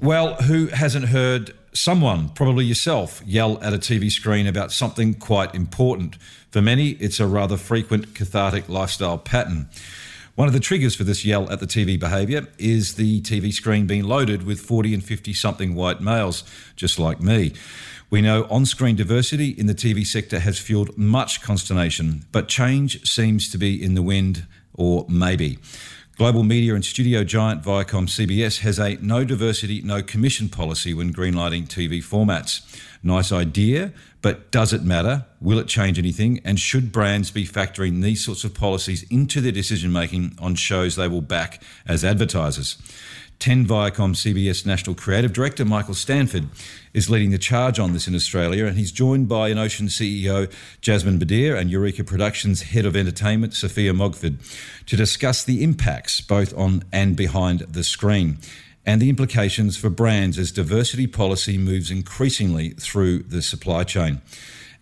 Well, who hasn't heard someone, probably yourself, yell at a TV screen about something quite important? For many, it's a rather frequent cathartic lifestyle pattern. One of the triggers for this yell at the TV behaviour is the TV screen being loaded with 40 and 50 something white males, just like me. We know on screen diversity in the TV sector has fueled much consternation, but change seems to be in the wind, or maybe. Global media and studio giant Viacom CBS has a no diversity, no commission policy when greenlighting TV formats. Nice idea, but does it matter? Will it change anything? And should brands be factoring these sorts of policies into their decision making on shows they will back as advertisers? 10 Viacom CBS National Creative Director Michael Stanford is leading the charge on this in Australia, and he's joined by Innocean CEO Jasmine Bedir and Eureka Productions Head of Entertainment Sophia Mogford to discuss the impacts both on and behind the screen and the implications for brands as diversity policy moves increasingly through the supply chain.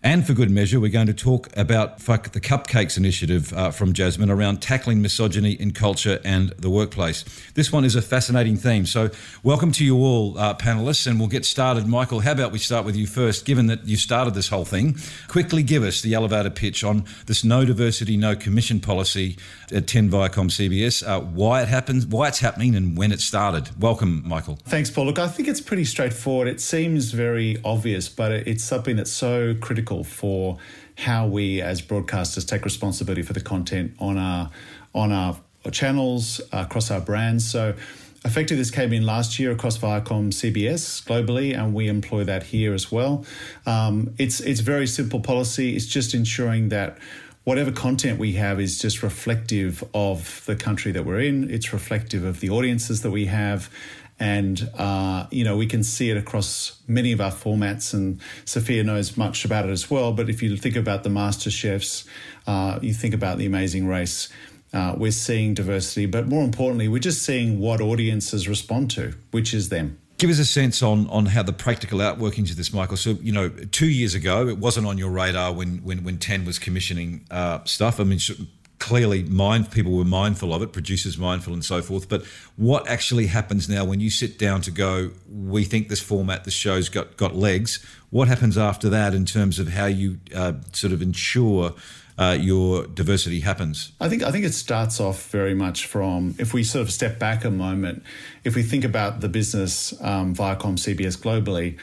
And for good measure, we're going to talk about Fuck the Cupcakes initiative uh, from Jasmine around tackling misogyny in culture and the workplace. This one is a fascinating theme. So, welcome to you all, uh, panelists, and we'll get started. Michael, how about we start with you first, given that you started this whole thing? Quickly give us the elevator pitch on this no diversity, no commission policy at 10 Viacom CBS, uh, why it happens, why it's happening, and when it started. Welcome, Michael. Thanks, Paul. Look, I think it's pretty straightforward. It seems very obvious, but it's something that's so critical critical for how we as broadcasters take responsibility for the content on our on our channels across our brands. So effectively this came in last year across Viacom CBS globally, and we employ that here as well. Um, it's it's very simple policy. It's just ensuring that whatever content we have is just reflective of the country that we're in. It's reflective of the audiences that we have, and uh, you know we can see it across many of our formats and sophia knows much about it as well but if you think about the master chefs uh, you think about the amazing race uh, we're seeing diversity but more importantly we're just seeing what audiences respond to which is them Give us a sense on on how the practical outworkings of this, Michael. So, you know, two years ago, it wasn't on your radar when when, when Ten was commissioning uh, stuff. I mean, clearly mind people were mindful of it producers mindful and so forth but what actually happens now when you sit down to go we think this format this show's got got legs what happens after that in terms of how you uh, sort of ensure uh, your diversity happens? I think I think it starts off very much from if we sort of step back a moment, if we think about the business um, Viacom CBS globally,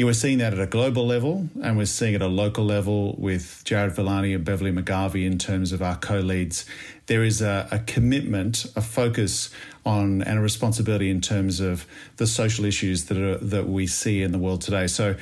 you were seeing that at a global level, and we're seeing it at a local level with Jarrod Villani and Beverley McGarvey in terms of our co leads. There is a, a, commitment, a focus on, and a responsibility in terms of the social issues that are, that we see in the world today. So,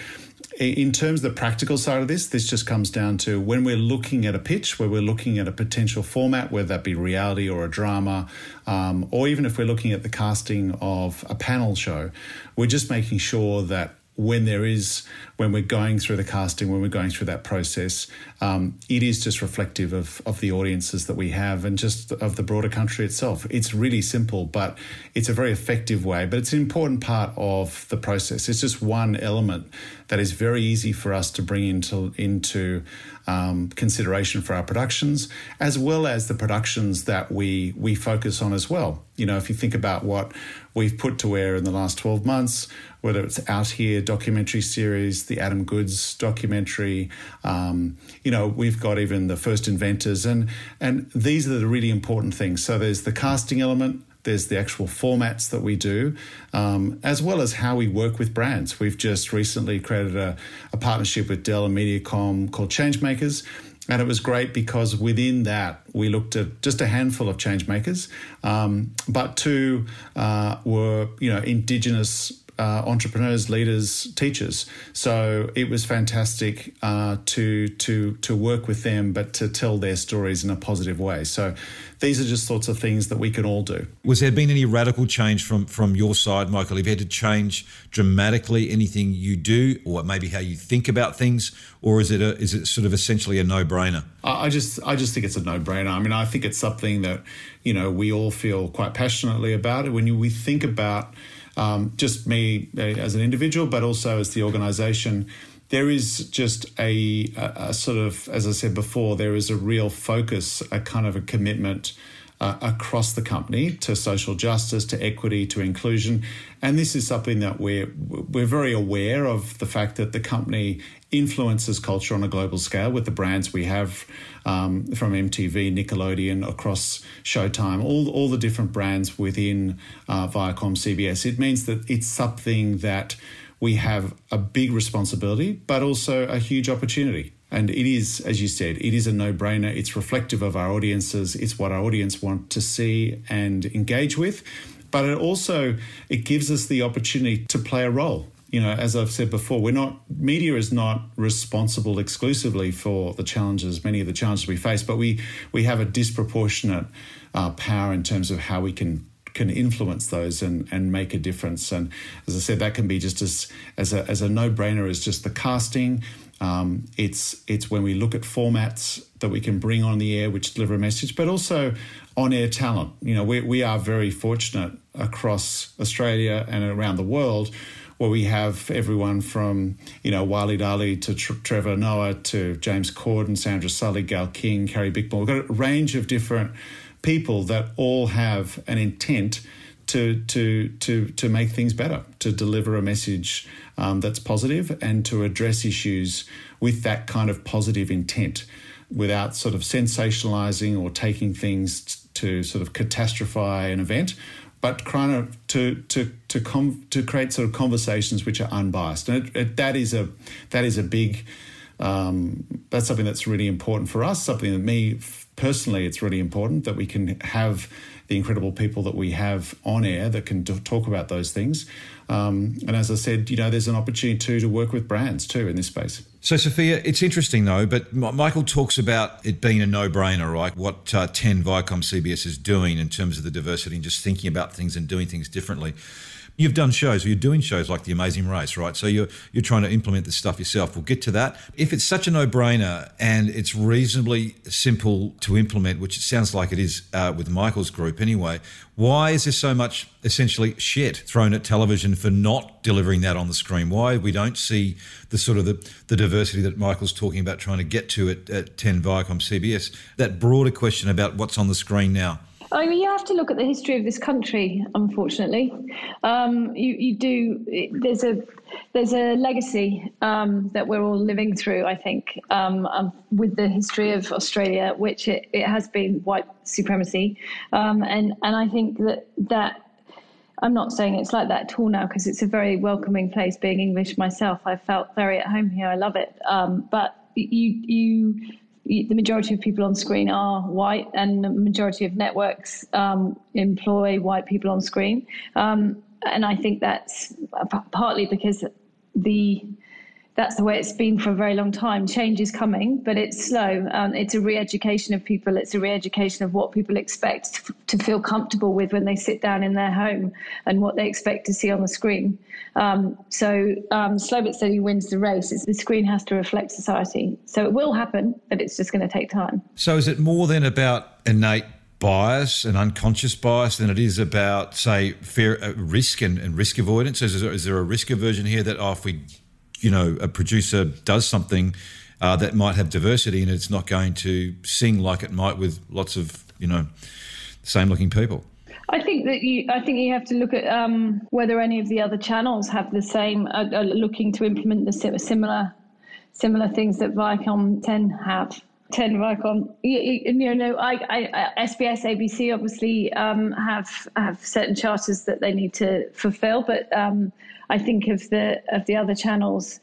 in terms of the practical side of this, this just comes down to when we're looking at a pitch, where we're looking at a potential format, whether that be reality or a drama, um, or even if we're looking at the casting of a panel show, we're just making sure that when there is when we're going through the casting when we're going through that process um, it is just reflective of of the audiences that we have and just of the broader country itself it's really simple but it's a very effective way but it's an important part of the process it's just one element that is very easy for us to bring into into um, consideration for our productions, as well as the productions that we we focus on as well. You know, if you think about what we've put to air in the last twelve months, whether it's Out Here documentary series, the Adam Goodes documentary, um, you know, we've got even the First Inventors, and and these are the really important things. So there's the casting element, there's the actual formats that we do, um, as well as how we work with brands. We've just recently created a, a partnership with Dell and Mediacom called Changemakers. And it was great because within that, we looked at just a handful of change makers, um, but two uh, were, you know, indigenous uh, entrepreneurs, leaders, teachers. So it was fantastic uh, to to to work with them, but to tell their stories in a positive way. So these are just sorts of things that we can all do. Was there been any radical change from from your side, Michael? Have you had to change dramatically anything you do, or maybe how you think about things, or is it a, is it sort of essentially a no brainer? I just I just think it's a no brainer. I mean, I think it's something that you know we all feel quite passionately about it. When you, we think about um, just me uh, as an individual, but also as the organisation there is just a, a, sort of, as I said before, there is a real focus, a kind of a commitment uh, across the company to social justice, to equity, to inclusion, and this is something that we're we're very aware of the fact that the company influences culture on a global scale with the brands we have um, from MTV, Nickelodeon, across Showtime, all all the different brands within uh, Viacom CBS. It means that it's something that we have a big responsibility, but also a huge opportunity. And it is, as you said, it is a no brainer. It's reflective of our audiences. It's what our audience want to see and engage with. But it also it gives us the opportunity to play a role. You know, as I've said before, we're not media is not responsible exclusively for the challenges, many of the challenges we face, but we we have a disproportionate uh, power in terms of how we can can influence those and, and make a difference. And as I said, that can be just as as a, as a no brainer as just the casting. Um, it's it's when we look at formats that we can bring on the air which deliver a message, but also on air talent. You know, we we are very fortunate across Australia and around the world where we have everyone from you know Waleed Aly to Tr- Trevor Noah to James Corden, Sandra Sully, Gayle King, Carrie Bickmore. We've got a range of different people that all have an intent to to to to make things better, to deliver a message um, that's positive, and to address issues with that kind of positive intent, without sort of sensationalizing or taking things to sort of catastrophize an event, but to to to com- to create sort of conversations which are unbiased, and it, it, that is a that is a big um, that's something that's really important for us. Something that me personally, it's really important that we can have the incredible people that we have on air that can talk about those things. Um, and as I said, you know, there's an opportunity too to work with brands too in this space. So, Sophia, it's interesting though, but Michael talks about it being a no brainer, right? What uh, 10 Viacom CBS is doing in terms of the diversity and just thinking about things and doing things differently. You've done shows, or you're doing shows like The Amazing Race, right? So you're you're trying to implement this stuff yourself. We'll get to that. If it's such a no-brainer and it's reasonably simple to implement, which it sounds like it is uh, with Michael's group anyway, why is there so much essentially shit thrown at television for not delivering that on the screen? Why we don't see the sort of the, the diversity that Michael's talking about trying to get to at, at 10 Viacom CBS? That broader question about what's on the screen now. I mean, you have to look at the history of this country. Unfortunately, um, you you do. There's a there's a legacy um, that we're all living through. I think um, um, with the history of Australia, which it, it has been white supremacy, um, and and I think that that. I'm not saying it's like that at all now because it's a very welcoming place. Being English myself, I felt very at home here. I love it. Um, but you you the majority of people on screen are white, and the majority of networks um, employ white people on screen. Um, and I think that's partly because the that's the way it's been for a very long time. Change is coming, but it's slow. Um, it's a re-education of people. It's a re-education of what people expect to, to, feel comfortable with when they sit down in their home and what they expect to see on the screen. Um, so um, slow but steady wins the race. It's, the screen has to reflect society. So it will happen, but it's just going to take time. So is it more than about innate bias and unconscious bias than it is about, say, fear, uh, risk and, and, risk avoidance? Is there, is there a risk aversion here that oh, if we you know a producer does something uh, that might have diversity and it's not going to sing like it might with lots of you know same looking people. I think that you. I think you have to look at um, whether any of the other channels have the same, uh, are looking to implement the similar, similar things that Viacom 10 have. 10 Viacom. You, you know, I, I, SBS, ABC obviously um, have have certain charters that they need to fulfil, but um, I think of the of the other channels,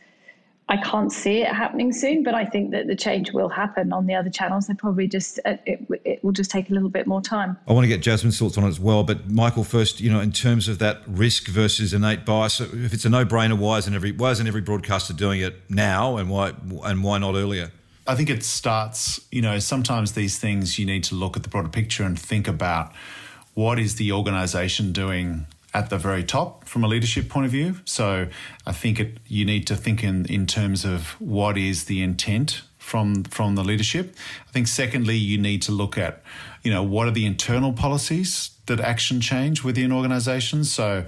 I can't see it happening soon, but I think that the change will happen on the other channels. They probably just uh, it, it will just take a little bit more time. I want to get Jasmine's thoughts on it as well, but Michael first. You know, in terms of that risk versus innate bias, if it's a no-brainer, why isn't every why isn't every broadcaster doing it now, and why and why not earlier? I think it starts. You know, sometimes these things you need to look at the broader picture and think about what is the organisation doing at the very top from a leadership point of view. So I think it, you need to think in, in terms of what is the intent from from the leadership. I think secondly, you need to look at, you know, what are the internal policies that action change within organisations. So,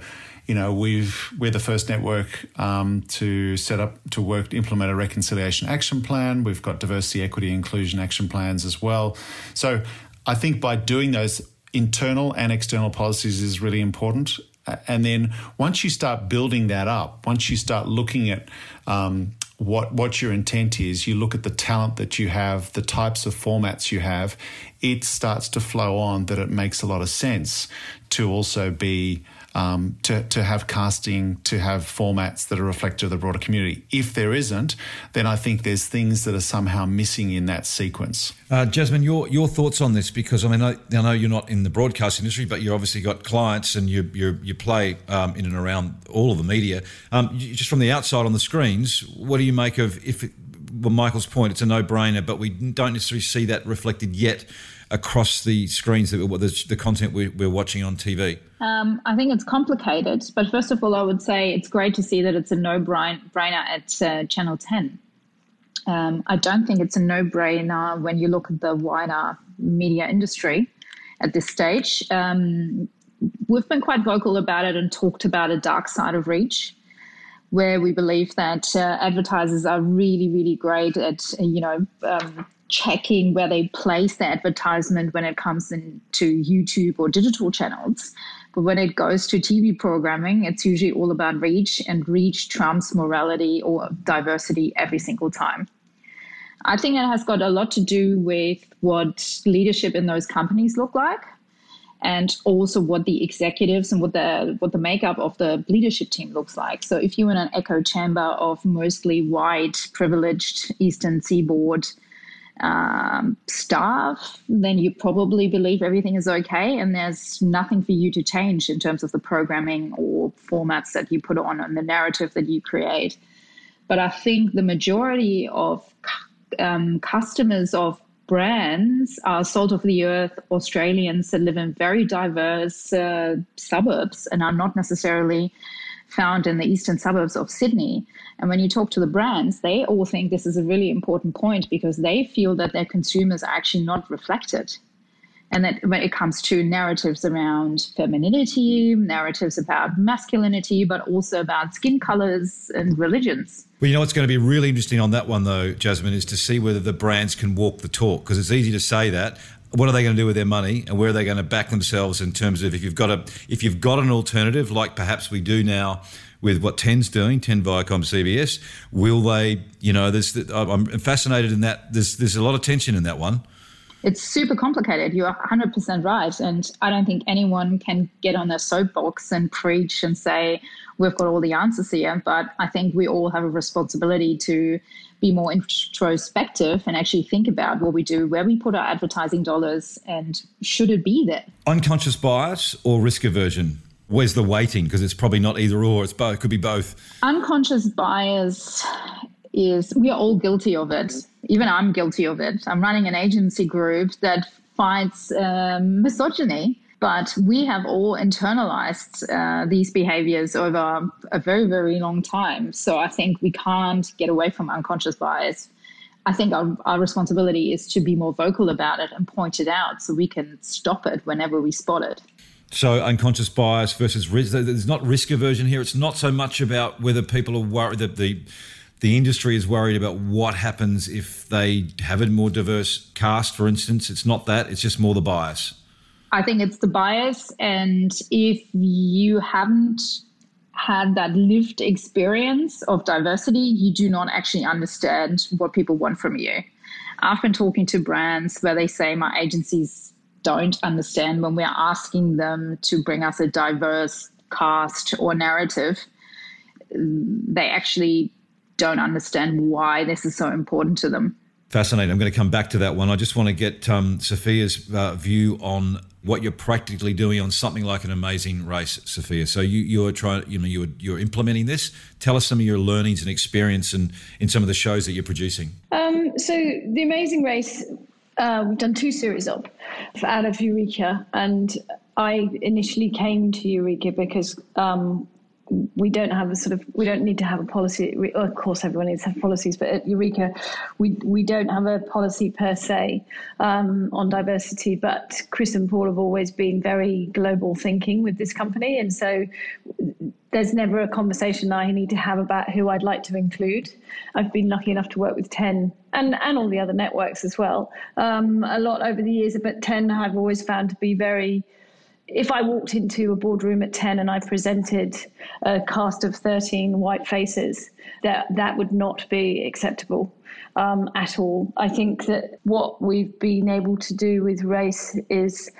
you know, we've we're the first network um, to set up to work to implement a reconciliation action plan. We've got diversity, equity, inclusion action plans as well. So I think by doing those internal and external policies is really important and then once you start building that up, once you start looking at um, what what your intent is, you look at the talent that you have, the types of formats you have, it starts to flow on that it makes a lot of sense to also be um, to, to have casting, to have formats that are reflective of the broader community. If there isn't, then I think there's things that are somehow missing in that sequence. Uh, Jasmine, your your thoughts on this? Because I mean, I, I, know you're not in the broadcast industry, but you obviously got clients and you you, you play um, in and around all of the media. Um, just from the outside on the screens, what do you make of if? Well, Michael's point, it's a no-brainer, but we don't necessarily see that reflected yet across the screens that the, the content we're, we're watching on TV? Um, I think it's complicated, but first of all, I would say it's great to see that it's a no-brainer at uh, Channel 10. Um, I don't think it's a no-brainer when you look at the wider media industry at this stage. Um, we've been quite vocal about it and talked about a dark side of reach where we believe that uh, advertisers are really, really great at, you know, um, checking where they place the advertisement when it comes into YouTube or digital channels. But when it goes to TV programming, it's usually all about reach, and reach trumps morality or diversity every single time. I think it has got a lot to do with what leadership in those companies look like and also what the executives and what the what the makeup of the leadership team looks like. So if you're in an echo chamber of mostly white, privileged Eastern Seaboard um, staff, then you probably believe everything is okay and there's nothing for you to change in terms of the programming or formats that you put on and the narrative that you create. But I think the majority of um, customers of brands are salt of the earth Australians that live in very diverse uh, suburbs and are not necessarily found in the eastern suburbs of Sydney. And when you talk to the brands, they all think this is a really important point because they feel that their consumers are actually not reflected. And that when it comes to narratives around femininity, narratives about masculinity, but also about skin colors and religions. Well, you know what's going to be really interesting on that one, though, Jasmine, is to see whether the brands can walk the talk because it's easy to say that what are they going to do with their money and where are they going to back themselves in terms of if you've got a if you've got an alternative like perhaps we do now with what Ten's doing, Ten Viacom CBS, will they? You know, there's I'm fascinated in that. There's there's a lot of tension in that one. It's super complicated. You're 100% right, and I don't think anyone can get on their soapbox and preach and say we've got all the answers here. But I think we all have a responsibility to be more introspective and actually think about what we do, where we put our advertising dollars, and should it be there? Unconscious bias or risk aversion? Where's the weighting? Because it's probably not either or. It's both. It could be both. Unconscious bias is we are all guilty of it. Even I'm guilty of it. I'm running an agency group that fights um, misogyny but we have all internalized uh, these behaviors over a very, very long time. So I think we can't get away from unconscious bias. I think our, our responsibility is to be more vocal about it and point it out so we can stop it whenever we spot it. So unconscious bias versus risk. There's not risk aversion here. It's not so much about whether people are worried that the the industry is worried about what happens if they have a more diverse cast, for instance. It's not that. It's just more the bias. I think it's the bias. And if you haven't had that lived experience of diversity, you do not actually understand what people want from you. I've been talking to brands where they say my agencies don't understand when we're asking them to bring us a diverse cast or narrative. They actually don't understand why this is so important to them. Fascinating. I'm going to come back to that one. I just want to get um, Sophia's uh, view on what you're practically doing on something like an amazing race, Sophia. So you you're trying, you know, you're you're implementing this. Tell us some of your learnings and experience and in, in some of the shows that you're producing. Um, so the Amazing Race, uh, we've done two series of out of Eureka, and I initially came to Eureka because um, we don't have a sort of we don't need to have a policy. Of course, everyone needs to have policies, but at Eureka, we we don't have a policy per se um, on diversity. But Chris and Paul have always been very global thinking with this company, and so there's never a conversation I need to have about who I'd like to include. I've been lucky enough to work with Ten and and all the other networks as well um, a lot over the years, but Ten I've always found to be very if I walked into a boardroom at 10 and I presented a cast of 13 white faces, that, that would not be acceptable um, at all. I think that what we've been able to do with race is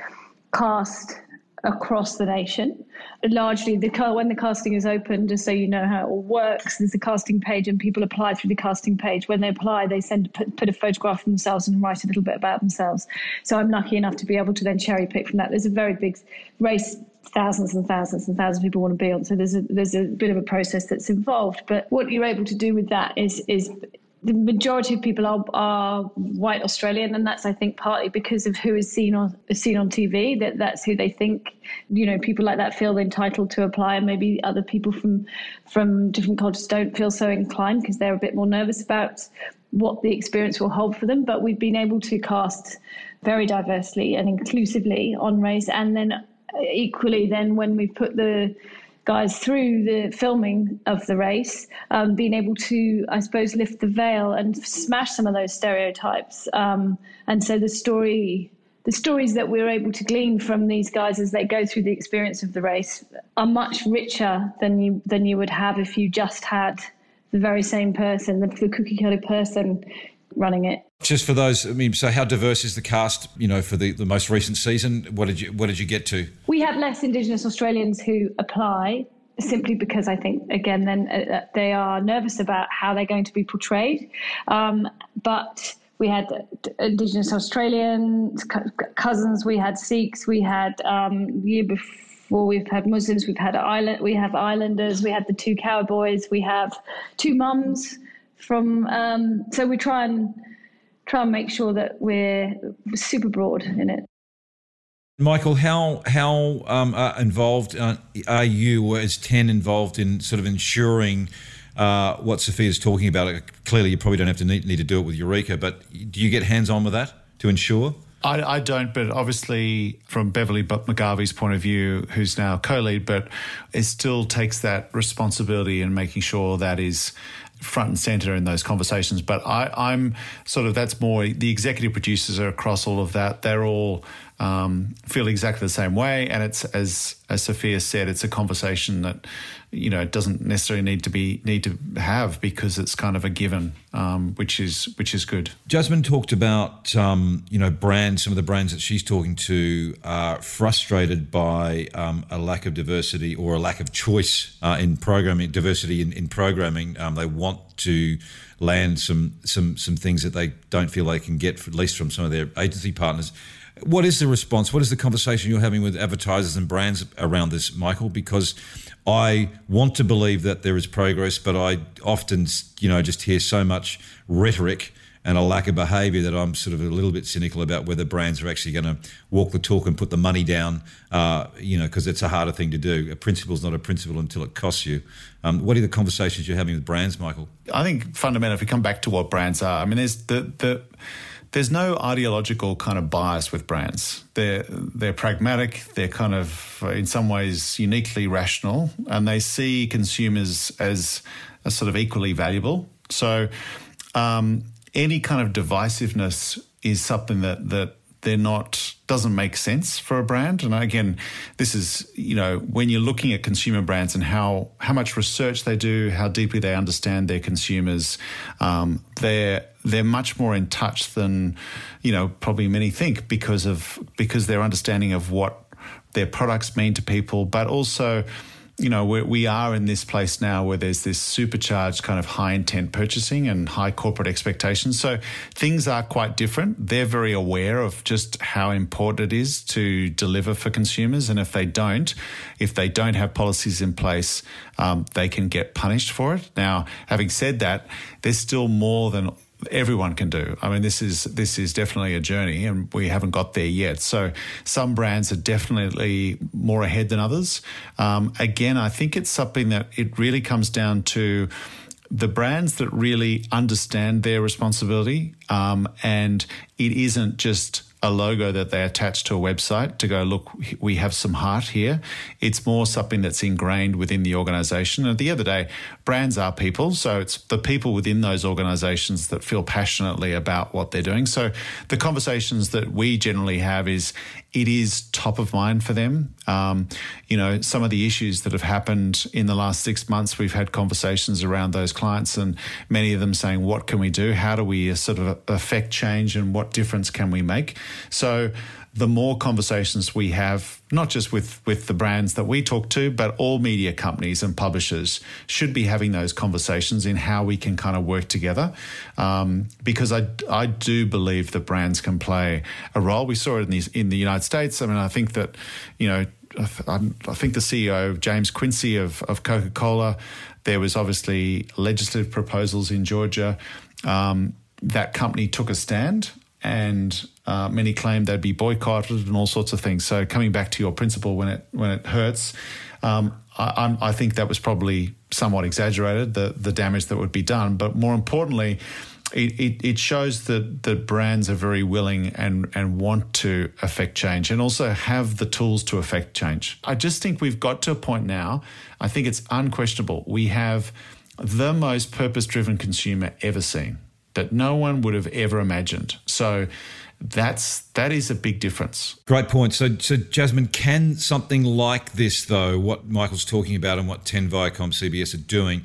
cast across the nation. Largely, the when the casting is open, just so you know how it all works, there's a casting page and people apply through the casting page. When they apply, they send put, put a photograph of themselves and write a little bit about themselves. So I'm lucky enough to be able to then cherry pick from that. There's a very big race thousands and thousands and thousands of people want to be on. So there's a there's a bit of a process that's involved. But what you're able to do with that is is the majority of people are, are white Australian, and that's I think partly because of who is seen on seen on TV. That that's who they think, you know, people like that feel entitled to apply, and maybe other people from from different cultures don't feel so inclined because they're a bit more nervous about what the experience will hold for them. But we've been able to cast very diversely and inclusively on race, and then equally, then when we put the guys through the filming of the race, um, being able to, I suppose, lift the veil and smash some of those stereotypes. Um, and so the story, the stories that we're able to glean from these guys as they go through the experience of the race are much richer than you than you would have if you just had the very same person, the, the cookie cutter person running it. Just for those, I mean, so how diverse is the cast? You know, for the, the most recent season, what did you what did you get to? We have less Indigenous Australians who apply simply because I think again then uh, uh they are nervous about how they're going to be portrayed, um, but. We had Indigenous Australians, cousins. We had Sikhs. We had um, year before we've had Muslims. We've had island. We have Islanders. We had the two cowboys. We have two mums from um, so we try and try and make sure that we're super broad in it. Michael, how how um, uh, involved uh, are you, or is Ten involved in sort of ensuring uh, what Sophia's talking about? Clearly, you probably don't have to need, need to do it with Eureka, but do you get hands on with that to ensure? I, I, don't, but obviously, from Beverley McGarvey's point of view, who's now co lead, but it still takes that responsibility in making sure that is front and center in those conversations. But I, I'm sort of that's more the executive producers are across all of that. They're all um, feel exactly the same way, and it's as as Sophia said, it's a conversation that you know it doesn't necessarily need to be need to have because it's kind of a given, um, which is which is good. Jasmine talked about um, you know brands. Some of the brands that she's talking to are frustrated by um, a lack of diversity or a lack of choice uh, in programming, diversity in, in programming. Um, they want to land some some some things that they don't feel they can get, at least from some of their agency partners. What is the response? What is the conversation you're having with advertisers and brands around this, Michael? Because I want to believe that there is progress, but I often, you know, just hear so much rhetoric and a lack of behaviour that I'm sort of a little bit cynical about whether brands are actually going to walk the talk and put the money down, uh, you know, because it's a harder thing to do. A principle is not a principle until it costs you. Um, what are the conversations you're having with brands, Michael? I think fundamentally, if we come back to what brands are, I mean, there's the the there's no ideological kind of bias with brands. They're they're pragmatic. They're kind of in some ways uniquely rational, and they see consumers as, as sort of equally valuable. So, um, any kind of divisiveness is something that that they're not doesn't make sense for a brand. And again, this is you know when you're looking at consumer brands and how how much research they do, how deeply they understand their consumers, um, they're they're much more in touch than you know probably many think because of because their understanding of what their products mean to people, but also you know, we we are in this place now where there's this supercharged kind of high intent purchasing and high corporate expectations. So things are quite different. They're very aware of just how important it is to deliver for consumers. And if they don't, if they don't have policies in place, um, they can get punished for it. Now, having said that, there's still more than everyone can do. I mean, this is this is definitely a journey, and we haven't got there yet. So some brands are definitely more ahead than others. Um, again, I think it's something that it really comes down to the brands that really understand their responsibility, um, and it isn't just a logo that they attach to a website to go, look, we have some heart here. It's more something that's ingrained within the organization. And at the end of the day, brands are people. So it's the people within those organizations that feel passionately about what they're doing. So the conversations that we generally have is it is top of mind for them. Um, you know, some of the issues that have happened in the last six months, we've had conversations around those clients, and many of them saying, What can we do? How do we uh, sort of affect change and what difference can we make? So, the more conversations we have, not just with, with the brands that we talk to, but all media companies and publishers should be having those conversations in how we can kind of work together. Um, because I, I do believe that brands can play a role. We saw it in the, in the United States. I mean, I think that, you know, I think the CEO, James Quincey of, of Coca Cola, there was obviously legislative proposals in Georgia. Um, that company took a stand and uh, many claimed they'd be boycotted and all sorts of things. So coming back to your principle, when it when it hurts, um, I, I, think that was probably somewhat exaggerated the the damage that would be done. But more importantly. It, it, it shows that, that brands are very willing and, and want to affect change and also have the tools to affect change. I just think we've got to a point now, I think it's unquestionable. We have the most purpose driven consumer ever seen that no one would have ever imagined. So that's that is a big difference. Great point. So, so Jasmine, can something like this, though, what Michael's talking about and what Ten Viacom CBS are doing,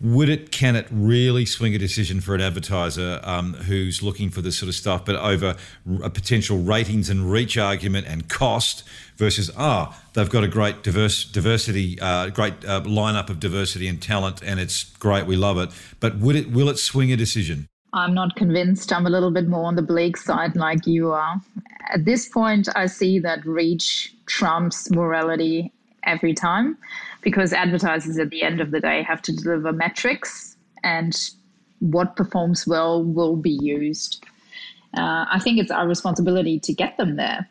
would it can it really swing a decision for an advertiser um, who's looking for this sort of stuff, but over a potential ratings and reach argument and cost versus ah, they've got a great diverse diversity, uh, great uh, lineup of diversity and talent, and it's great, we love it. But would it will it swing a decision? I'm not convinced. I'm a little bit more on the Blake side, like you are. At this point, I see that reach trumps morality every time because advertisers at the end of the day have to deliver metrics and what performs well will be used. Uh, I think it's our responsibility to get them there.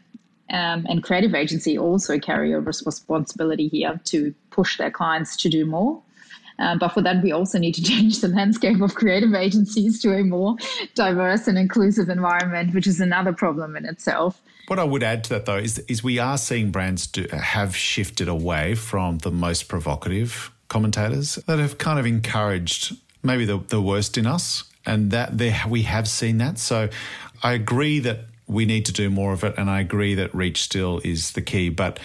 Um, and creative agency also carry a responsibility here to push their clients to do more. Uh, but for that, we also need to change the landscape of creative agencies to a more diverse and inclusive environment, which is another problem in itself. What I would add to that, though, is, is we are seeing brands do, have shifted away from the most provocative commentators that have kind of encouraged maybe the, the worst in us. And that there, we have seen that. So I agree that we need to do more of it. And I agree that reach still is the key. But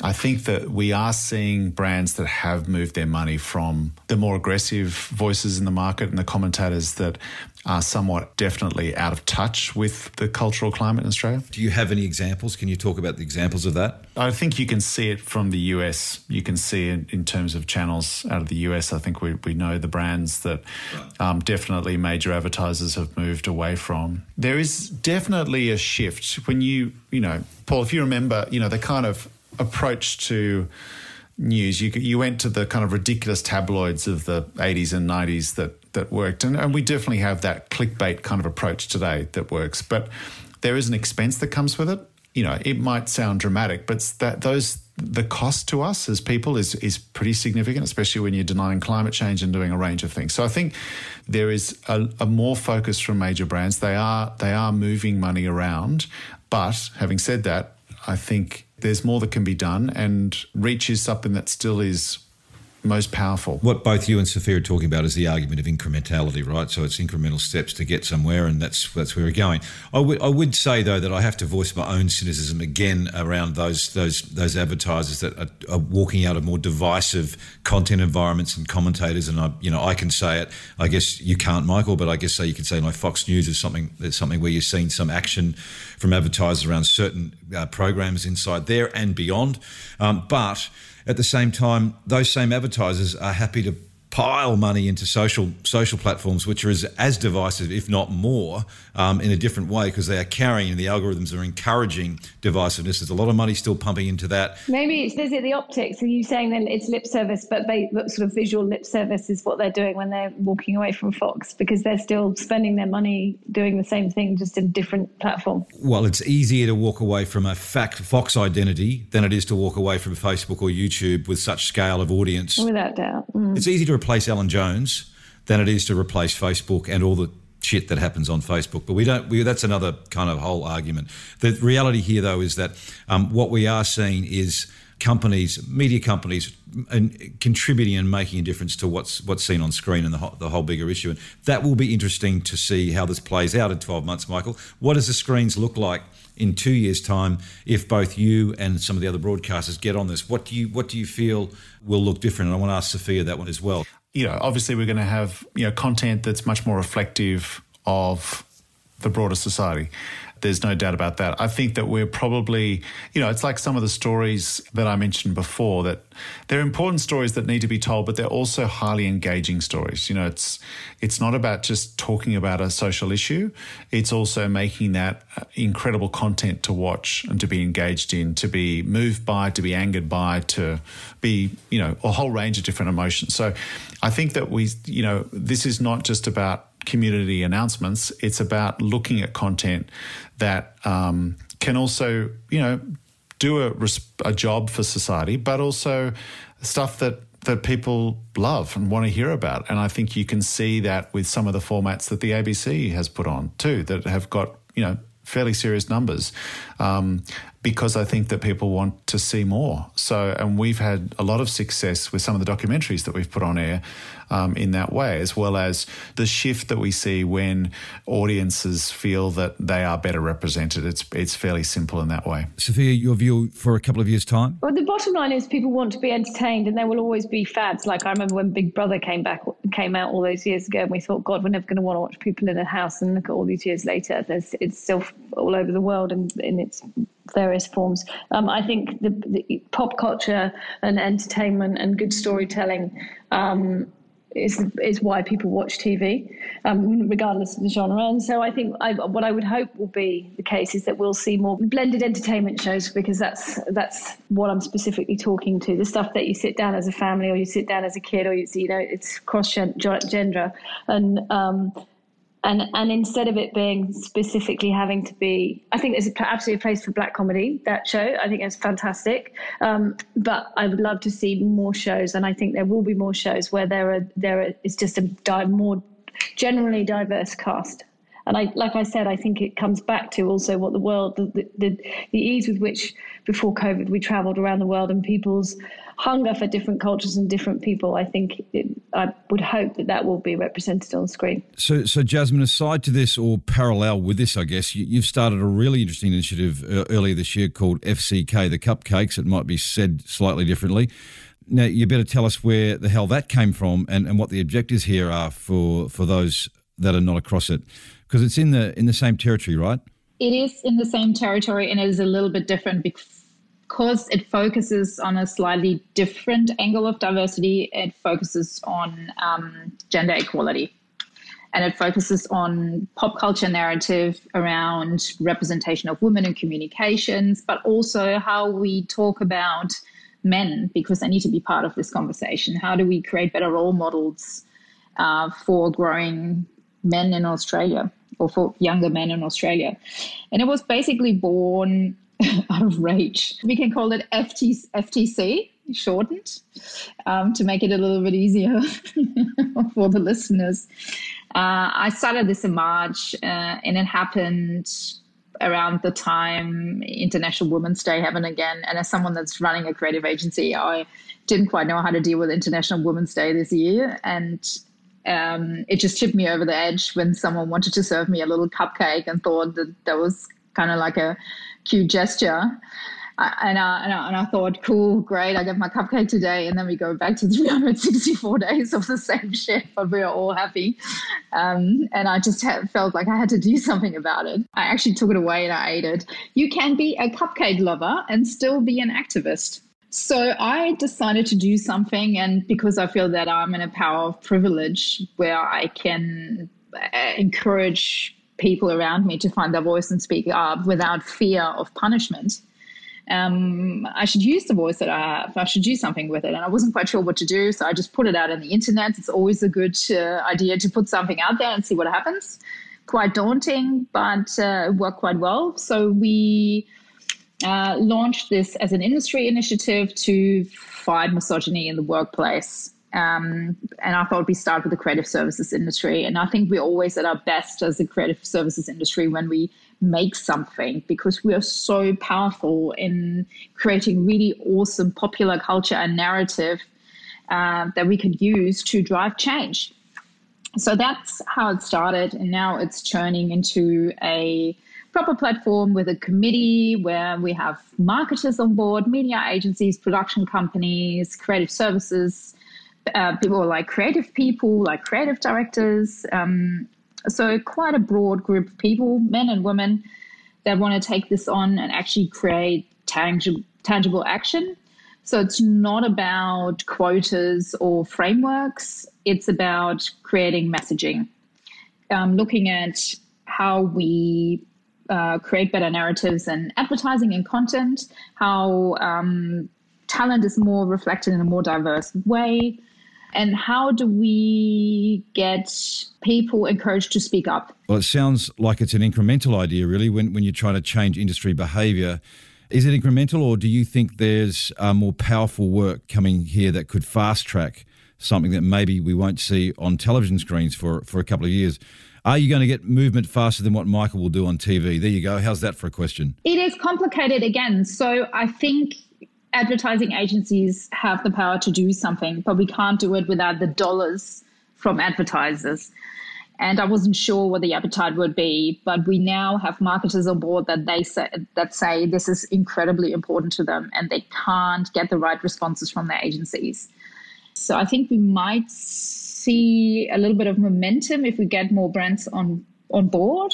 I think that we are seeing brands that have moved their money from the more aggressive voices in the market and the commentators that are somewhat definitely out of touch with the cultural climate in Australia. Do you have any examples? Can you talk about the examples of that? I think you can see it from the US. You can see it in terms of channels out of the US. I think we, we know the brands that um, definitely major advertisers have moved away from. There is definitely a shift when you, you know, Paul, if you remember, you know, the kind of approach to news. You you went to the kind of ridiculous tabloids of the 80s and 90s that that worked, and, and we definitely have that clickbait kind of approach today that works. But there is an expense that comes with it. You know, it might sound dramatic, but that those the cost to us as people is is pretty significant, especially when you're denying climate change and doing a range of things. So I think there is a, a more focus from major brands. They are they are moving money around, but having said that, I think there's more that can be done, and reach is something that still is most powerful. What both you and Sophia are talking about is the argument of incrementality, right? So it's incremental steps to get somewhere, and that's that's where we're going. I would I would say though that I have to voice my own cynicism again around those those those advertisers that are, are walking out of more divisive content environments and commentators, and I you know I can say it. I guess you can't, Michael, but I guess say you could say like Fox News is something that's something where you're seeing some action from advertisers around certain uh, programs inside there and beyond, um, but At the same time, those same advertisers are happy to pile money into social social platforms, which are as, as divisive, if not more, um, in a different way, because they are carrying and the algorithms are encouraging divisiveness. There's a lot of money still pumping into that. Maybe it's, is it the optics? Are you saying then it's lip service, but they sort of visual lip service is what they're doing when they're walking away from Fox because they're still spending their money doing the same thing, just in different platform. Well, it's easier to walk away from a fact Fox identity than it is to walk away from Facebook or YouTube with such scale of audience. Without doubt, mm. it's easy to replace Alan Jones than it is to replace Facebook and all the shit that happens on Facebook. But we don't. We, that's another kind of whole argument. The reality here, though, is that um, what we are seeing is companies, media companies, and contributing and making a difference to what's what's seen on screen and the whole, the whole bigger issue. And that will be interesting to see how this plays out in 12 months, Michael. What does the screens look like in two years' time if both you and some of the other broadcasters get on this? What do you what do you feel will look different? And I want to ask Sophia that one as well you know, obviously we're going to have, you know, content that's much more reflective of the broader society. There's no doubt about that. I think that we're probably, you know, it's like some of the stories that I mentioned before that they're important stories that need to be told, but they're also highly engaging stories. You know, it's it's not about just talking about a social issue. It's also making that uh, incredible content to watch and to be engaged in, to be moved by, to be angered by, to be, you know, a whole range of different emotions. So I think that we, you know, this is not just about community announcements. It's about looking at content that um, can also, you know, do a, a job for society, but also stuff that that people love and want to hear about. And I think you can see that with some of the formats that the ABC has put on too, that have got you know fairly serious numbers. Um, because I think that people want to see more. So, and we've had a lot of success with some of the documentaries that we've put on air um, in that way, as well as the shift that we see when audiences feel that they are better represented. It's it's fairly simple in that way. Sophia, your view for a couple of years' time? Well, the bottom line is people want to be entertained, and there will always be fads. Like I remember when Big Brother came back, came out all those years ago, and we thought, God, we're never going to want to watch people in a house. And look at all these years later, there's it's still all over the world, and in its various forms. Um, I think the, the, pop culture and entertainment and good storytelling um, is is why people watch TV, um, regardless of the genre. And so I think I, what I would hope will be the case is that we'll see more blended entertainment shows because that's that's what I'm specifically talking to. The stuff that you sit down as a family or you sit down as a kid or you, you know it's cross gender and um, and and instead of it being specifically having to be, I think there's absolutely a place for black comedy. That show, I think it's fantastic. Um, but I would love to see more shows, and I think there will be more shows where there are there are, it's just a di- more generally diverse cast. And I, like I said, I think it comes back to also what the world, the, the, the ease with which before COVID we travelled around the world and people's hunger for different cultures and different people. I think it, I would hope that that will be represented on screen. So, so Jasmine, aside to this or parallel with this, I guess you, have started a really interesting initiative uh, earlier this year called FCK, the Cupcakes. It might be said slightly differently. Now, you better tell us where the hell that came from and, and what the objectives here are for, for those that are not across it, because it's in the in the same territory, right? It is in the same territory, and it is a little bit different because it focuses on a slightly different angle of diversity, it focuses on um, gender equality. And it focuses on pop culture narrative around representation of women in communications, but also how we talk about men, because they need to be part of this conversation. How do we create better role models uh, for growing men in Australia or for younger men in Australia? And it was basically born out of rage. We can call it FT, FTC shortened um, to make it a little bit easier for the listeners. Uh, I started this in March uh, and it happened around the time International Women's Day happened again. And as someone that's running a creative agency, I didn't quite know how to deal with International Women's Day this year. And um, it just tipped me over the edge when someone wanted to serve me a little cupcake and thought that that was kind of like a cute gesture. and, I, and, I, and I thought, cool, great, I get my cupcake today. And then we go back to 364 days of the same shit, but we are all happy. Um, and I just felt like I had to do something about it. I actually took it away and I ate it. You can be a cupcake lover and still be an activist. So I decided to do something, and because I feel that I'm in a power of privilege where I can uh, encourage people around me to find their voice and speak up without fear of punishment. Um, I should use the voice that I have. I should do something with it. And I wasn't quite sure what to do. So I just put it out on the internet. It's always a good uh, idea to put something out there and see what happens. Quite daunting, but uh, worked quite well. So we uh, launched this as an industry initiative to fight misogyny in the workplace. Um, and I thought we'd start with the creative services industry. And I think we're always at our best as a creative services industry when we make something because we are so powerful in creating really awesome popular culture and narrative uh, that we could use to drive change. So that's how it started. And now it's turning into a proper platform with a committee where we have marketers on board, media agencies, production companies, creative services, uh, people like creative people, like creative directors. Um, so, quite a broad group of people, men and women, that want to take this on and actually create tangible, tangible action. So, it's not about quotas or frameworks, it's about creating messaging, um, looking at how we uh, create better narratives and advertising and content, how um, talent is more reflected in a more diverse way, and how do we get people encouraged to speak up? Well, it sounds like it's an incremental idea, really, when, when you're trying to change industry behaviour. Is it incremental, or do you think there's uh, more powerful work coming here that could fast track something that maybe we won't see on television screens for, for a couple of years? Are you going to get movement faster than what Michael will do on TV? There you go. How's that for a question? It is complicated again. So I think advertising agencies have the power to do something, but we can't do it without the dollars from advertisers. And I wasn't sure what the appetite would be, but we now have marketers on board that they say that say this is incredibly important to them, and they can't get the right responses from their agencies. So I think we might see a little bit of momentum if we get more brands on on board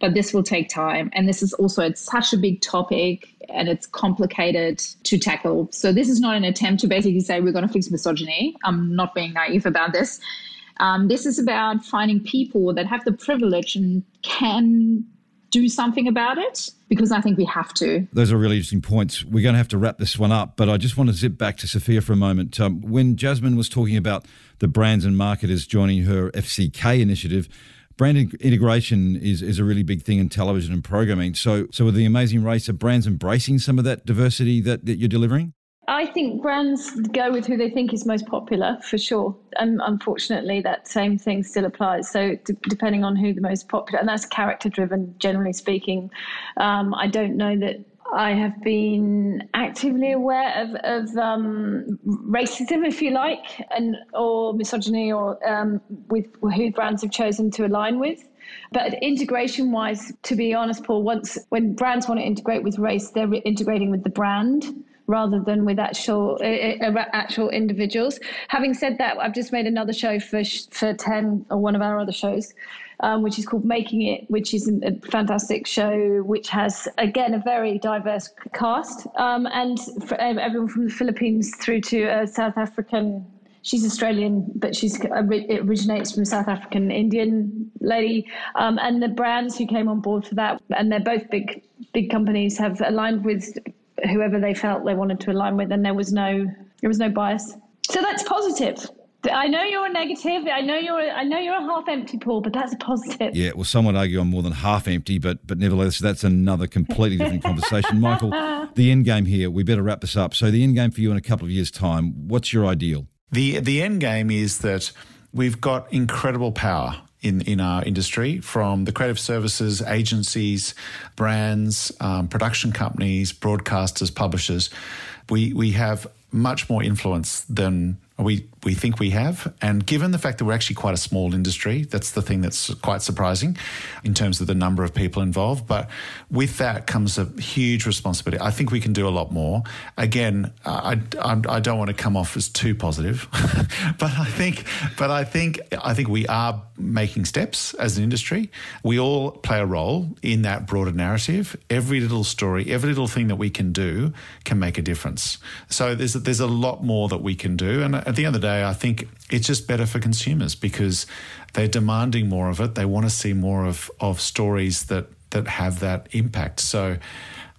but this will take time. And this is also it's such a big topic and it's complicated to tackle. So this is not an attempt to basically say we're going to fix misogyny. I'm not being naive about this. Um, this is about finding people that have the privilege and can do something about it because I think we have to. Those are really interesting points. We're going to have to wrap this one up, but I just want to zip back to Sophia for a moment. Um, when Jasmine was talking about the brands and marketers joining her FCK initiative, brand integration is, is a really big thing in television and programming. So, so with the Amazing Race, are brands embracing some of that diversity that, that you're delivering? I think brands go with who they think is most popular for sure. And unfortunately, that same thing still applies. So, d- depending on who the most popular, and that's character driven, generally speaking. Um, I don't know that I have been actively aware of, of um, racism, if you like, and or misogyny, or um, with who brands have chosen to align with. But integration wise, to be honest, Paul, once when brands want to integrate with race, they're integrating with the brand rather than with actual uh, actual individuals. Having said that, I've just made another show for for ten or one of our other shows, um, which is called Making It, which is a fantastic show, which has again a very diverse cast um, and everyone from the Philippines through to a South African. She's Australian, but she's it originates from South African Indian lady, um, and the brands who came on board for that, and they're both big big companies, have aligned with whoever they felt they wanted to align with, and there was no there was no bias. So that's positive. I know you're a negative. I know you're. A, I know you're a half empty pool, but that's a positive. Yeah. Well, some would argue I'm more than half empty, but but nevertheless, that's another completely different conversation. Michael, the end game here. We better wrap this up. So the end game for you in a couple of years' time. What's your ideal? The the end game is that we've got incredible power in, in our industry from the creative services, agencies, brands, um, production companies, broadcasters, publishers. We, we have much more influence than we we think we have. And given the fact that we're actually quite a small industry, that's the thing that's quite surprising in terms of the number of people involved. But with that comes a huge responsibility. I think we can do a lot more. Again, I, I, I don't want to come off as too positive, but I think but I think I think we are making steps as an industry. We all play a role in that broader narrative. Every little story, every little thing that we can do can make a difference. So there's there's a lot more that we can do, and at the end of the day, I think it's just better for consumers because they're demanding more of it. They want to see more of of stories that that have that impact. So.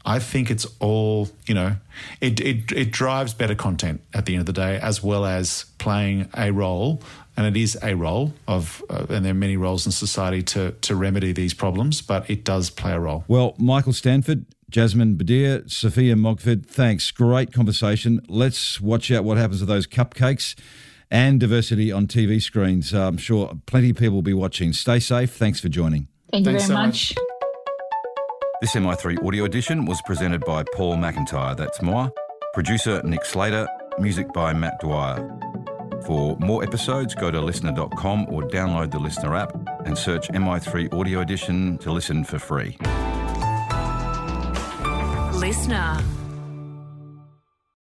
I think it's all, you know, it, it, it drives better content at the end of the day, as well as playing a role and it is a role of, uh, and there are many roles in society to to remedy these problems, but it does play a role. Well, Michael Stanford, Jasmine Bedir, Sophia Mogford, thanks. Great conversation. Let's watch out what happens to those cupcakes and diversity on TV screens. Uh, I'm sure plenty of people will be watching. Stay safe. Thanks for joining. Thank you Thanks very so much. much. This MI3 audio edition was presented by Paul McIntyre, that's moi. Producer Nick Slater, music by Matt Dwyer. For more episodes, go to listnr.com or download the LiSTNR app and search MI3 audio edition to listen for free. LiSTNR.